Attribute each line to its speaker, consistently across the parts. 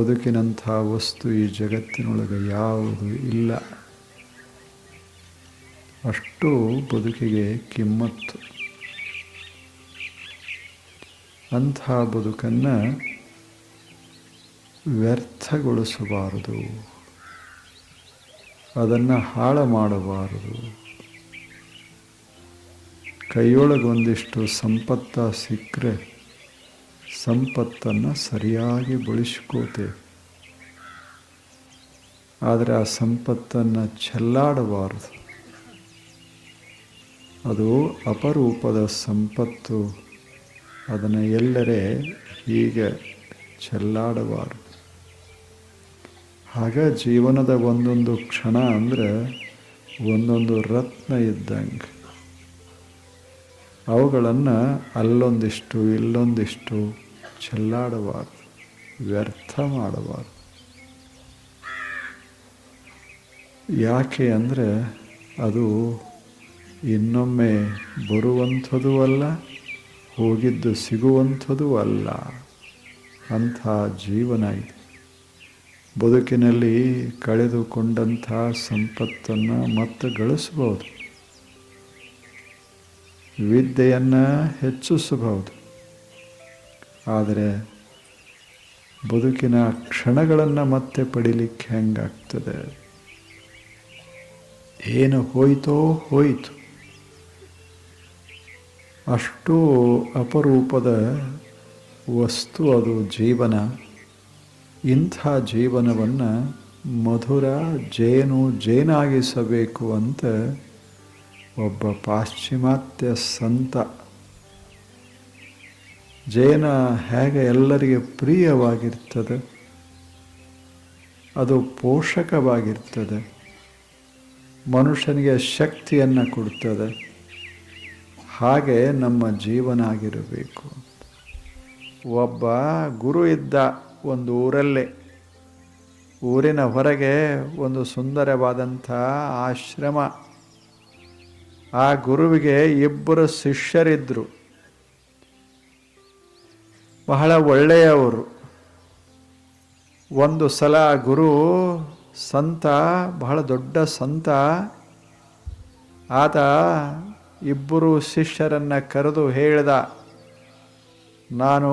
Speaker 1: ಬದುಕಿನಂಥ ವಸ್ತು ಈ ಜಗತ್ತಿನೊಳಗೆ ಯಾವುದು ಇಲ್ಲ. ಅಷ್ಟು ಬದುಕಿಗೆ ಕಿಮ್ಮತ್ತು. ಅಂಥ ಬದುಕನ್ನು ವ್ಯರ್ಥಗೊಳಿಸಬಾರದು. ಅದನ್ನು ಹಾಳು ಮಾಡಬಾರದು ಕೈಯೊಳಗೊಂದಿಷ್ಟು ಸಂಪತ್ತ ಸಿಕ್ಕರೆ ಸಂಪತ್ತನ್ನು ಸರಿಯಾಗಿ ಬಳಸ್ಕೋತೇವೆ ಆದರೆ ಆ ಸಂಪತ್ತನ್ನು ಚೆಲ್ಲಾಡಬಾರದು. ಅದು ಅಪರೂಪದ ಸಂಪತ್ತು. ಅದನ್ನು ಎಲ್ಲರೇ ಹೀಗೆ ಚೆಲ್ಲಾಡಬಾರದು. ಆಗ ಜೀವನದ ಒಂದೊಂದು ಕ್ಷಣ ಅಂದರೆ ಒಂದೊಂದು ರತ್ನ ಇದ್ದಂಗೆ. ಅವುಗಳನ್ನು ಅಲ್ಲೊಂದಿಷ್ಟು, ಇಲ್ಲೊಂದಿಷ್ಟು ಚೆಲ್ಲಾಡಬಾರ್ದು, ವ್ಯರ್ಥ ಮಾಡಬಾರ್ದು. ಯಾಕೆ ಅಂದರೆ ಅದು ಇನ್ನೊಮ್ಮೆ ಬರುವಂಥದ್ದು ಅಲ್ಲ, ಹೋಗಿದ್ದು ಸಿಗುವಂಥದ್ದು ಅಲ್ಲ. ಅಂಥ ಜೀವನ ಇದೆ. ಬದುಕಿನಲ್ಲಿ ಕಳೆದುಕೊಂಡಂಥ ಸಂಪತ್ತನ್ನು ಮತ್ತೆ ಗಳಿಸಬಹುದು ವಿದ್ಯೆಯನ್ನು ಹೆಚ್ಚಿಸಬಹುದು ಆದರೆ ಬದುಕಿನ ಕ್ಷಣಗಳನ್ನು ಮತ್ತೆ ಪಡಿಲಿಕ್ಕೆ ಹೆಂಗಾಗ್ತದೆ? ಏನು ಹೋಯಿತೋ ಹೋಯಿತು. ಅಷ್ಟು ಅಪರೂಪದ ವಸ್ತು ಅದು ಜೀವನ. ಇಂಥ ಜೀವನವನ್ನು ಮಧುರ ಜೇನು ಜೇನಾಗಿಸಬೇಕು ಅಂತ ಒಬ್ಬ ಪಾಶ್ಚಿಮಾತ್ಯ ಸಂತ. ಜೈನ ಹೇಗೆ ಎಲ್ಲರಿಗೆ ಪ್ರಿಯವಾಗಿರ್ತದೆ, ಅದು ಪೋಷಕವಾಗಿರ್ತದೆ, ಮನುಷ್ಯನಿಗೆ ಶಕ್ತಿಯನ್ನು ಕೊಡ್ತದೆ, ಹಾಗೆ ನಮ್ಮ ಜೀವನ ಆಗಿರಬೇಕು. ಒಬ್ಬ ಗುರು ಇದ್ದ ಒಂದು ಊರಲ್ಲೇ, ಊರಿನ ಹೊರಗೆ ಒಂದು ಸುಂದರವಾದಂಥ ಆಶ್ರಮ. ಆ ಗುರುವಿಗೆ ಇಬ್ಬರು ಶಿಷ್ಯರಿದ್ದರು ಬಹಳ ಒಳ್ಳೆಯವರು. ಒಂದು ಸಲ ಗುರು, ಸಂತ, ಬಹಳ ದೊಡ್ಡ ಸಂತ. ಆತ ಇಬ್ಬರು ಶಿಷ್ಯರನ್ನು ಕರೆದು ಹೇಳಿದ, ನಾನು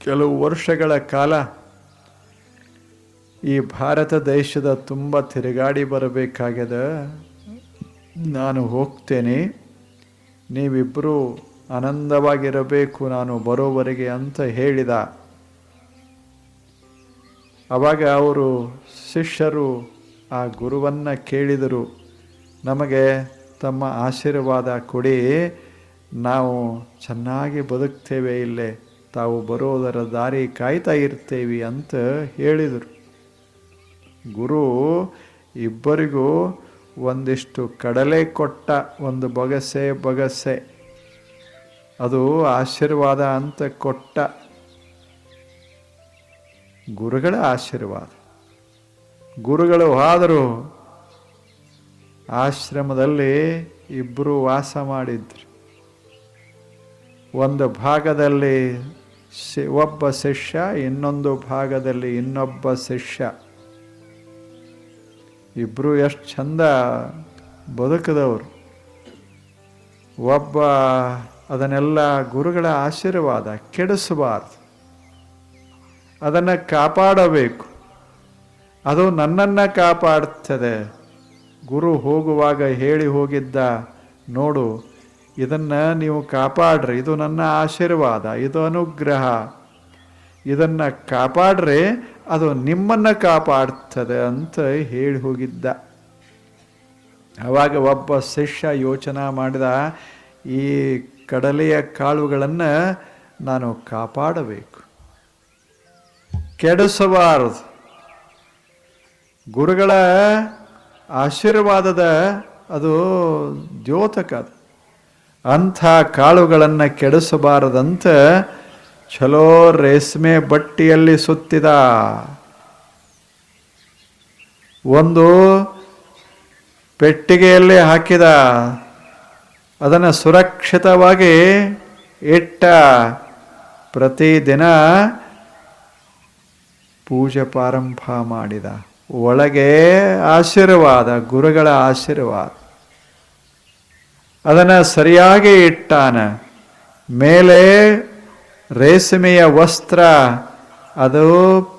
Speaker 1: ಕೆಲವು ವರ್ಷಗಳ ಕಾಲ ಈ ಭಾರತ ದೇಶದ ತುಂಬ ತಿರುಗಾಡಿ ಬರಬೇಕಾಗ್ಯದ. ನಾನು ಹೋಗ್ತೇನೆ. ನೀವಿಬ್ಬರೂ ಆನಂದವಾಗಿರಬೇಕು, ನಾನು ಬರೋವರೆಗೆ ಅಂತ ಹೇಳಿದ. ಆವಾಗ ಅವರು ಶಿಷ್ಯರು ಆ ಗುರುವನ್ನು ಕೇಳಿದರು. ನಮಗೆ ತಮ್ಮ ಆಶೀರ್ವಾದ ಕೊಡಿ ನಾವು ಚೆನ್ನಾಗಿ ಬದುಕ್ತೇವೆ ಇಲ್ಲೇ, ತಾವು ಬರೋದರ ದಾರಿ ಕಾಯ್ತಾ ಇರ್ತೇವೆ ಅಂತ ಹೇಳಿದರು. ಗುರು, ಇಬ್ಬರಿಗೂ ಒಂದಿಷ್ಟು ಕಡಲೆ ಕೊಟ್ಟ ಒಂದು ಬೊಗಸೆ ಬೊಗಸೆ. ಅದು ಆಶೀರ್ವಾದ ಅಂತ ಕೊಟ್ಟ ಗುರುಗಳ ಆಶೀರ್ವಾದ. ಗುರುಗಳು ಆದರೂ. ಆಶ್ರಮದಲ್ಲಿ ಇಬ್ಬರು ವಾಸ ಮಾಡಿದ್ರು. ಒಂದು ಭಾಗದಲ್ಲಿ ಒಬ್ಬ ಶಿಷ್ಯ, ಇನ್ನೊಂದು ಭಾಗದಲ್ಲಿ ಇನ್ನೊಬ್ಬ ಶಿಷ್ಯ. ಇಬ್ಬರು ಎಷ್ಟು ಚಂದ ಬದುಕದವರು. ಒಬ್ಬ ಅದನ್ನೆಲ್ಲ ಗುರುಗಳ ಆಶೀರ್ವಾದ ಕೆಡಿಸಬಾರ್ದು. ಅದನ್ನು ಕಾಪಾಡಬೇಕು. ಅದು ನನ್ನನ್ನು ಕಾಪಾಡ್ತದೆ. ಗುರು ಹೋಗುವಾಗ ಹೇಳಿ ಹೋಗಿದ್ದ, ನೋಡು, ಇದನ್ನು ನೀವು ಕಾಪಾಡ್ರಿ, ಇದು ನನ್ನ ಆಶೀರ್ವಾದ, ಇದು ಅನುಗ್ರಹ. ಇದನ್ನು ಕಾಪಾಡ್ರೆ ಅದು ನಿಮ್ಮನ್ನು ಕಾಪಾಡ್ತದೆ ಅಂತ ಹೇಳಿ ಹೋಗಿದ್ದ. ಆವಾಗ ಒಬ್ಬ ಶಿಷ್ಯ ಯೋಚನೆ ಮಾಡಿದ, ಈ ಕಡಲೆಯ ಕಾಳುಗಳನ್ನು ನಾನು ಕಾಪಾಡಬೇಕು. ಕೆಡಿಸಬಾರದು. ಗುರುಗಳ ಆಶೀರ್ವಾದದ ಅದು ದ್ಯೋತಕ ಅದು. ಅಂಥ ಕಾಳುಗಳನ್ನು ಕೆಡಿಸಬಾರದಂತ ಚಲೋ ರೇಷ್ಮೆ ಬಟ್ಟಿಯಲ್ಲಿ ಸುತ್ತಿದ. ಒಂದು ಪೆಟ್ಟಿಗೆಯಲ್ಲಿ ಹಾಕಿದ. ಅದನ್ನು ಸುರಕ್ಷಿತವಾಗಿ ಇಟ್ಟ. ಪ್ರತಿದಿನ ಪೂಜೆ ಪ್ರಾರಂಭ ಮಾಡಿದ. ಒಳಗೆ ಆಶೀರ್ವಾದ, ಗುರುಗಳ ಆಶೀರ್ವಾದ. ಅದನ್ನು ಸರಿಯಾಗಿ ಇಟ್ಟಾನ. ಮೇಲೆ ರೇಷ್ಮೆಯ ವಸ್ತ್ರ, ಅದು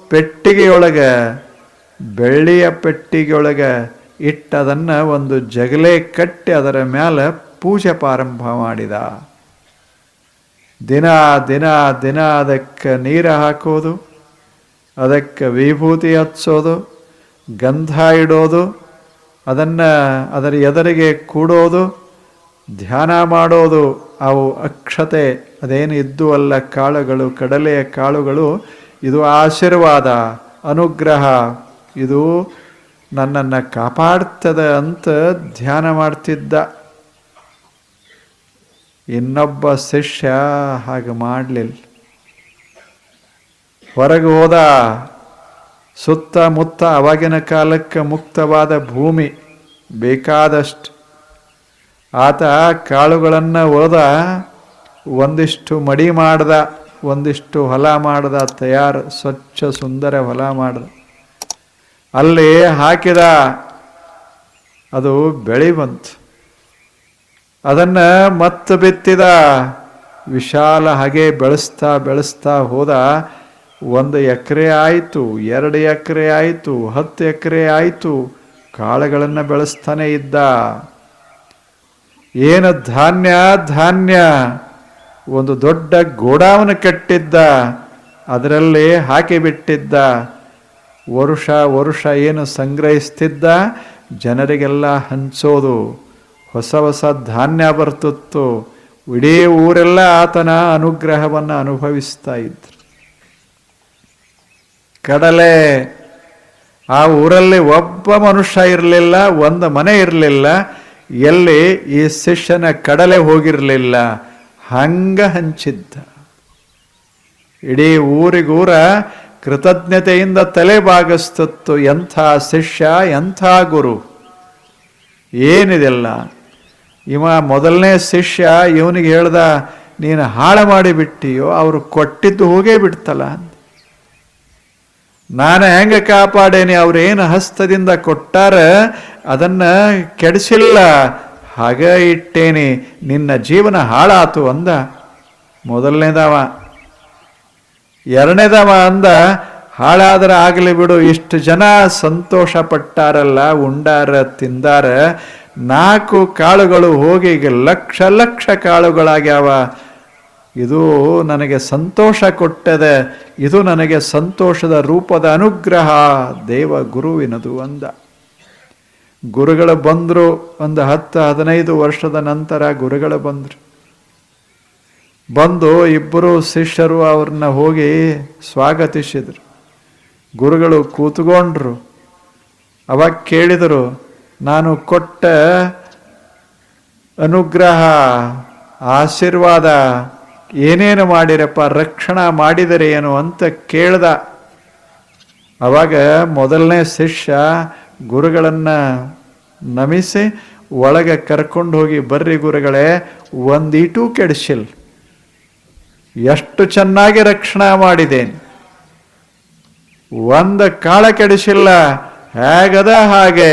Speaker 1: ಪೆಟ್ಟಿಗೆಯೊಳಗೆ, ಬೆಳ್ಳಿಯ ಪೆಟ್ಟಿಗೆಯೊಳಗೆ ಇಟ್ಟದನ್ನು ಒಂದು ಜಗಲೆ ಕಟ್ಟಿ ಅದರ ಮೇಲೆ ಪೂಜೆ ಪ್ರಾರಂಭ ಮಾಡಿದ. ದಿನ ದಿನ ದಿನ ಅದಕ್ಕೆ ನೀರು ಹಾಕೋದು, ಅದಕ್ಕೆ ವಿಭೂತಿ ಹಚ್ಚೋದು, ಗಂಧ ಇಡೋದು, ಅದನ್ನು ಅದರ ಎದುರಿಗೆ ಕೂಡೋದು, ಧ್ಯಾನ ಮಾಡೋದು. ಅವು ಅಕ್ಷತೆ, ಅದೇನು ಇದ್ದು ಅಲ್ಲ ಕಾಳುಗಳು, ಕಡಲೆಯ ಕಾಳುಗಳು, ಇದು ಆಶೀರ್ವಾದ, ಅನುಗ್ರಹ. ಇದು ನನ್ನನ್ನು ಕಾಪಾಡ್ತದೆ ಅಂತ ಧ್ಯಾನ ಮಾಡ್ತಿದ್ದ. ಇನ್ನೊಬ್ಬ ಶಿಷ್ಯ ಹಾಗೆ ಮಾಡಲಿಲ್ಲ. ಹೊರಗೆ ಹೋದ ಸುತ್ತಮುತ್ತ ಅವಾಗಿನ ಕಾಲಕ್ಕೆ ಮುಕ್ತವಾದ ಭೂಮಿ ಬೇಕಾದಷ್ಟು. ಆತ ಕಾಳುಗಳನ್ನು ಹೋದ ಒಂದಿಷ್ಟು ಮಡಿ ಮಾಡ್ದ, ಒಂದಿಷ್ಟು ಹೊಲ ಮಾಡ್ದ, ತಯಾರು ಸ್ವಚ್ಛ ಸುಂದರ ಹೊಲ ಮಾಡ್ದ. ಅಲ್ಲಿ ಹಾಕಿದ, ಅದು ಬೆಳಿ ಬಂತು. ಅದನ್ನು ಮತ್ತೆ ಬಿತ್ತಿದ, ವಿಶಾಲ ಹಾಗೆ ಬೆಳೆಸ್ತಾ ಬೆಳೆಸ್ತಾ ಹೋದ, ಒಂದು ಎಕರೆ ಆಯಿತು, ಎರಡು ಎಕರೆ ಆಯಿತು, ಹತ್ತು ಎಕರೆ ಆಯಿತು, ಕಾಳುಗಳನ್ನು ಬೆಳೆಸ್ತಾನೆ ಇದ್ದ. ಏನು ಧಾನ್ಯ ಧಾನ್ಯ. ಒಂದು ದೊಡ್ಡ ಗೋಡಾವನ ಕಟ್ಟಿದ್ದ, ಅದರಲ್ಲಿ ಹಾಕಿಬಿಟ್ಟಿದ್ದ ವರುಷ ವರುಷ ಏನು ಸಂಗ್ರಹಿಸ್ತಿದ್ದ, ಜನರಿಗೆಲ್ಲ ಹಂಚೋದು. ಹೊಸ ಹೊಸ ಧಾನ್ಯ ಬರ್ತಿತ್ತು. ಇಡೀ ಊರೆಲ್ಲ ಆತನ ಅನುಗ್ರಹವನ್ನು ಅನುಭವಿಸ್ತಾ ಇದ್ರು. ಕಡಲೆ, ಆ ಊರಲ್ಲಿ ಒಬ್ಬ ಮನುಷ್ಯ ಇರಲಿಲ್ಲ, ಒಂದು ಮನೆ ಇರಲಿಲ್ಲ. ಎಲ್ಲಿ ಈ ಶಿಷ್ಯನ ಕಡಲೆ ಹೋಗಿರಲಿಲ್ಲ, ಹಂಗ ಹಂಚಿದ್ದ. ಇಡೀ ಊರಿಗೂರ ಕೃತಜ್ಞತೆಯಿಂದ ತಲೆ ಬಾಗಿಸ್ತಿತ್ತು ಎಂಥ ಶಿಷ್ಯ, ಎಂಥ ಗುರು. ಏನಿದೆಲ್ಲ? ಇವ ಮೊದಲನೇ ಶಿಷ್ಯ ಇವನಿಗೆ ಹೇಳ್ದ, ನೀನು ಹಾಳು ಮಾಡಿಬಿಟ್ಟಿಯೋ, ಅವರು ಕೊಟ್ಟಿದ್ದು ಹೋಗೇ ಬಿಡ್ತಲ್ಲ ನಾನು ಹೆಂಗೆ ಕಾಪಾಡೇನಿ? ಅವ್ರೇನು ಹಸ್ತದಿಂದ ಕೊಟ್ಟಾರ ಅದನ್ನ ಕೆಡಿಸಿಲ್ಲ. ಹಾಗ ಇಟ್ಟೇನಿ, ನಿನ್ನ ಜೀವನ ಹಾಳಾತು ಅಂದ. ಮೊದಲನೇದವ. ಎರಡನೇದವ ಅಂದ, ಹಾಳಾದ್ರೆ ಆಗಲಿ ಬಿಡು, ಇಷ್ಟು ಜನ ಸಂತೋಷ ಪಟ್ಟಾರಲ್ಲ ಉಂಡಾರ, ತಿಂದಾರ. ನಾಲ್ಕು ಕಾಳುಗಳು ಹೋಗಿ ಲಕ್ಷ ಲಕ್ಷ ಕಾಳುಗಳಾಗ್ಯಾವ. ಇದು ನನಗೆ ಸಂತೋಷ ಕೊಟ್ಟದೆ, ಇದು ನನಗೆ ಸಂತೋಷದ ರೂಪದ ಅನುಗ್ರಹ ದೇವ ಗುರುವಿನದು ಅಂದ. ಗುರುಗಳು ಬಂದರು ಒಂದು ಹತ್ತು ಹದಿನೈದು ವರ್ಷದ ನಂತರ ಗುರುಗಳು ಬಂದರು. ಬಂದು ಇಬ್ಬರು ಶಿಷ್ಯರು ಅವ್ರನ್ನ ಹೋಗಿ ಸ್ವಾಗತಿಸಿದರು. ಗುರುಗಳು ಕೂತ್ಕೊಂಡ್ರು. ಅವಾಗ ಕೇಳಿದರು, ನಾನು ಕೊಟ್ಟ ಅನುಗ್ರಹ, ಆಶೀರ್ವಾದ ಏನೇನು ಮಾಡಿರಪ್ಪ, ರಕ್ಷಣಾ ಮಾಡಿದರೆ ಏನು ಅಂತ ಕೇಳ್ದ. ಅವಾಗ ಮೊದಲನೇ ಶಿಷ್ಯ ಗುರುಗಳನ್ನು ನಮಿಸಿ ಒಳಗೆ ಕರ್ಕೊಂಡು ಹೋಗಿ, ಬರ್ರಿ ಗುರುಗಳೇ, ಒಂದೀಟೂ ಕೆಡಿಸಿಲ್. ಎಷ್ಟು ಚೆನ್ನಾಗಿ ರಕ್ಷಣಾ ಮಾಡಿದ್ದೇನೆ ಒಂದು ಕಾಳ ಕೆಡಿಸಿಲ್ಲ, ಹೇಗದ ಹಾಗೆ.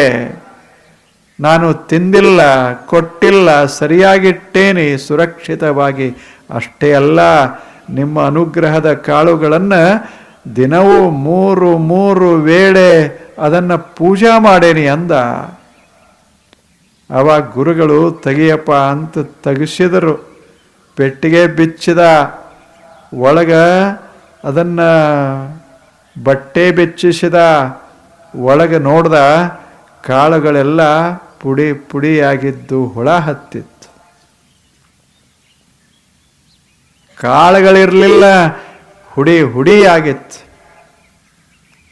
Speaker 1: ನಾನು ತಿಂದಿಲ್ಲ, ಕೊಟ್ಟಿಲ್ಲ, ಸರಿಯಾಗಿಟ್ಟೇನೆ, ಸುರಕ್ಷಿತವಾಗಿ ಅಷ್ಟೇ ಅಲ್ಲ, ನಿಮ್ಮ ಅನುಗ್ರಹದ ಕಾಳುಗಳನ್ನು ದಿನವೂ ಮೂರು ಮೂರು ವೇಳೆ ಅದನ್ನು ಪೂಜಾ ಮಾಡೇನಿ ಅಂದ. ಅವಾಗ ಗುರುಗಳು, ತೆಗಿಯಪ್ಪ ಅಂತ ತೆಗಿಸಿದರು. ಪೆಟ್ಟಿಗೆ ಬಿಚ್ಚಿದ ಒಳಗ ಅದನ್ನು ಬಟ್ಟೆ ಬೆಚ್ಚಿಸಿದ ಒಳಗೆ ನೋಡ್ದ ಕಾಳುಗಳೆಲ್ಲ ಪುಡಿ ಪುಡಿಯಾಗಿದ್ದು ಹುಳ ಹತ್ತಿತ್ತು. ಕಾಳುಗಳಿರಲಿಲ್ಲ. ಹುಡಿ ಹುಡಿ ಆಗಿತ್ತು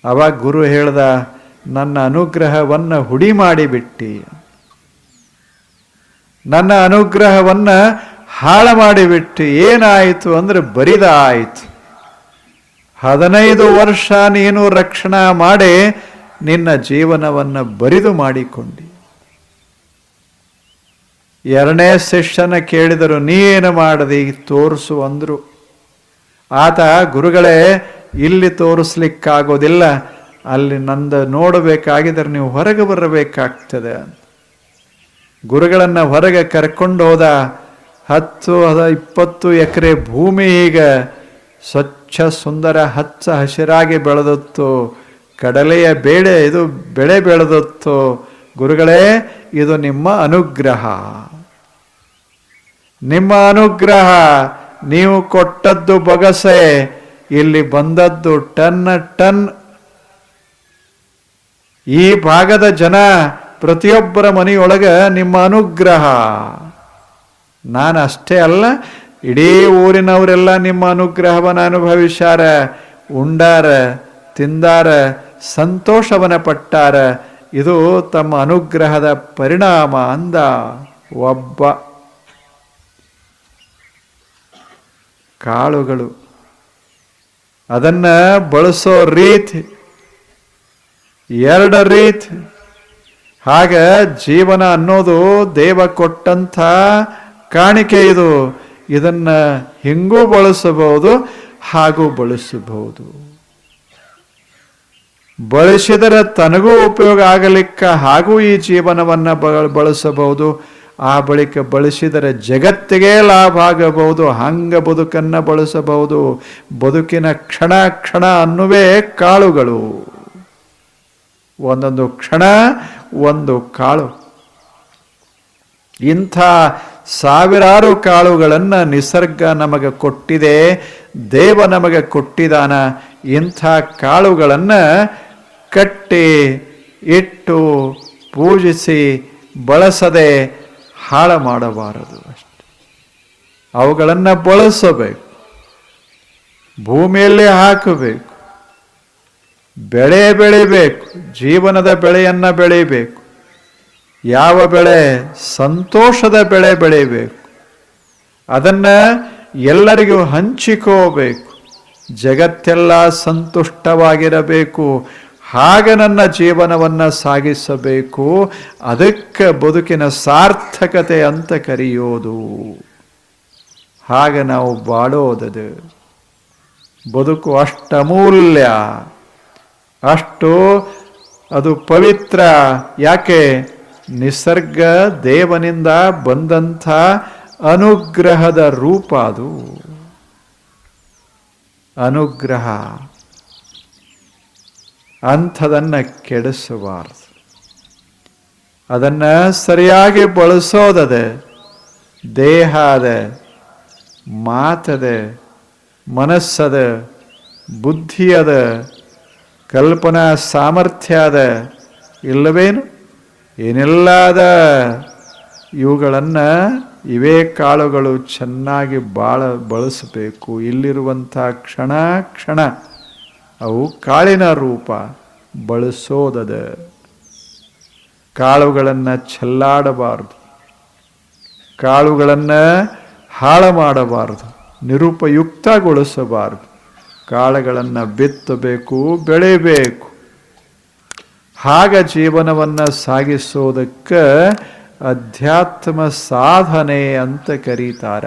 Speaker 1: ಅವಾಗ ಗುರು ಹೇಳ್ದ, ನನ್ನ ಅನುಗ್ರಹವನ್ನು ಹುಡಿ ಮಾಡಿಬಿಟ್ಟಿ. ನನ್ನ ಅನುಗ್ರಹವನ್ನು ಹಾಳು ಮಾಡಿಬಿಟ್ಟು. ಏನಾಯಿತು ಅಂದ್ರೆ ಬರಿದ ಆಯಿತು ಹದಿನೈದು ವರ್ಷ ನೀನು ರಕ್ಷಣಾ ಮಾಡಿ ನಿನ್ನ ಜೀವನವನ್ನು ಬರಿದು ಮಾಡಿಕೊಂಡಿ. ಎರಡನೇ ಸೆಷನ್ನ ಕೇಳಿದರು ನೀ ಏನು ಮಾಡದಿ? ತೋರಿಸು ಅಂದರು. ಆತ, ಗುರುಗಳೇ, ಇಲ್ಲಿ ತೋರಿಸ್ಲಿಕ್ಕಾಗೋದಿಲ್ಲ. ಅಲ್ಲಿ ನಂದು ನೋಡಬೇಕಾಗಿದ್ರೆ ನೀವು ಹೊರಗೆ ಬರಬೇಕಾಗ್ತದೆ ಗುರುಗಳನ್ನು ಹೊರಗೆ ಕರ್ಕೊಂಡು ಹೋದ ಹತ್ತು ಇಪ್ಪತ್ತು ಎಕರೆ ಭೂಮಿ ಈಗ ಸ್ವಚ್ಛ, ಸುಂದರ, ಹಚ್ಚ ಹಸಿರಾಗಿ ಬೆಳೆದತ್ತು. ಕಡಲೆಯ ಬೇಳೆ, ಇದು ಬೆಳೆ ಬೆಳೆದತ್ತು. ಗುರುಗಳೇ ಇದು ನಿಮ್ಮ ಅನುಗ್ರಹ. ನಿಮ್ಮ ಅನುಗ್ರಹ, ನೀವು ಕೊಟ್ಟದ್ದು ಬೊಗಸೆ, ಇಲ್ಲಿ ಬಂದದ್ದು ಟನ್ ಟನ್. ಈ ಭಾಗದ ಜನ ಪ್ರತಿಯೊಬ್ಬರ ಮನೆಯೊಳಗ ನಿಮ್ಮ ಅನುಗ್ರಹ. ನಾನು ಅಷ್ಟೇ ಅಲ್ಲ, ಇಡೀ ಊರಿನವರೆಲ್ಲ ನಿಮ್ಮ ಅನುಗ್ರಹವನ್ನು ಅನುಭವಿಸ್ಯಾರ, ಉಂಡಾರ, ತಿಂದಾರ, ಸಂತೋಷವನ್ನ ಪಟ್ಟಾರ ಇದು ತಮ್ಮ ಅನುಗ್ರಹದ ಪರಿಣಾಮ ಅಂದ ಒಬ್ಬ ಕಾಳುಗಳು. ಅದನ್ನು ಬಳಸೋ ರೀತಿ, ಎರಡು ರೀತಿ. ಹಾಗ ಜೀವನ ಅನ್ನೋದು ದೇವ ಕೊಟ್ಟಂಥ ಕಾಣಿಕೆ ಇದು. ಇದನ್ನು ಹಿಂಗೂ ಬಳಸಬಹುದು, ಹಾಗೂ ಬಳಸಬಹುದು. ಬಳಸಿದರೆ ತನಗೂ ಉಪಯೋಗ ಆಗಲಿಕ್ಕ ಹಾಗೂ ಈ ಜೀವನವನ್ನ ಬಳಸಬಹುದು. ಆ ಬಳಿಕ ಬಳಸಿದರೆ ಜಗತ್ತಿಗೆ ಲಾಭ ಆಗಬಹುದು. ಹಂಗ ಬದುಕನ್ನ ಬಳಸಬಹುದು. ಬದುಕಿನ ಕ್ಷಣ ಕ್ಷಣ ಅನ್ನುವೇ ಕಾಳುಗಳು. ಒಂದೊಂದು ಕ್ಷಣ, ಒಂದು ಕಾಳು. ಇಂಥ ಸಾವಿರಾರು ಕಾಳುಗಳನ್ನು ನಿಸರ್ಗ ನಮಗೆ ಕೊಟ್ಟಿದೆ. ದೇವ ನಮಗೆ ಕೊಟ್ಟಿದಾನ. ಇಂಥ ಕಾಳುಗಳನ್ನು ಕಟ್ಟಿ, ಇಟ್ಟು, ಪೂಜಿಸಿ, ಬಳಸದೆ ಹಾಳು ಮಾಡಬಾರದು ಅಷ್ಟೆ. ಅವುಗಳನ್ನು ಬಳಸಬೇಕು. ಭೂಮಿಯಲ್ಲಿ ಹಾಕಬೇಕು. ಬೆಳೆ ಬೆಳಿಬೇಕು. ಜೀವನದ ಬೆಳೆಯನ್ನ ಬೆಳಿಬೇಕು. ಯಾವ ಬೆಳೆ? ಸಂತೋಷದ ಬೆಳೆ ಬೆಳಿಬೇಕು. ಅದನ್ನ ಎಲ್ಲರಿಗೂ ಹಂಚಿಕೋಬೇಕು. ಜಗತ್ತೆಲ್ಲ ಸಂತುಷ್ಟವಾಗಿರಬೇಕು. ಹಾಗ ನನ್ನ ಜೀವನವನ್ನು ಸಾಗಿಸಬೇಕು. ಅದಕ್ಕೆ ಬದುಕಿನ ಸಾರ್ಥಕತೆ ಅಂತ ಕರೆಯೋದು. ಹಾಗೆ ನಾವು ಬಾಳೋದದು. ಬದುಕು ಅಷ್ಟಮೂಲ್ಯ ಅಷ್ಟು ಅದು ಪವಿತ್ರ. ಯಾಕೆ? ನಿಸರ್ಗ ದೇವನಿಂದ ಬಂದಂಥ ಅನುಗ್ರಹದ ರೂಪ ಅದು. ಅನುಗ್ರಹ. ಅಂಥದನ್ನ ಕೆಡಿಸಬಾರದು. ಅದನ್ನ ಸರಿಯಾಗಿ ಬಳಸೋದದೆ, ದೇಹ ಅದ, ಮಾತದ, ಮನಸ್ಸದ, ಬುದ್ಧಿ ಅದ, ಕಲ್ಪನಾ ಸಾಮರ್ಥ್ಯ ಅದ, ಇಲ್ಲವೇನು? ಏನೆಲ್ಲ ಅದ? ಇವುಗಳನ್ನು ಇವೇ ಕಾಳುಗಳು ಚೆನ್ನಾಗಿ ಬಾಳ ಬಳಸಬೇಕು. ಇಲ್ಲಿರುವಂಥ ಕ್ಷಣ ಕ್ಷಣ. ಅವು ಕಾಳಿನ ರೂಪ ಬಳಸೋದದ. ಕಾಳುಗಳನ್ನು ಚೆಲ್ಲಾಡಬಾರದು ಕಾಳುಗಳನ್ನು ಹಾಳ ಮಾಡಬಾರದು ನಿರುಪಯುಕ್ತಗೊಳಿಸಬಾರದು. ಕಾಳುಗಳನ್ನು ಬಿತ್ತಬೇಕು, ಬೆಳೆಯಬೇಕು. ಹಾಗ ಜೀವನವನ್ನು ಸಾಗಿಸೋದಕ್ಕೆ ಅಧ್ಯಾತ್ಮ ಸಾಧನೆ ಅಂತ ಕರೀತಾರ.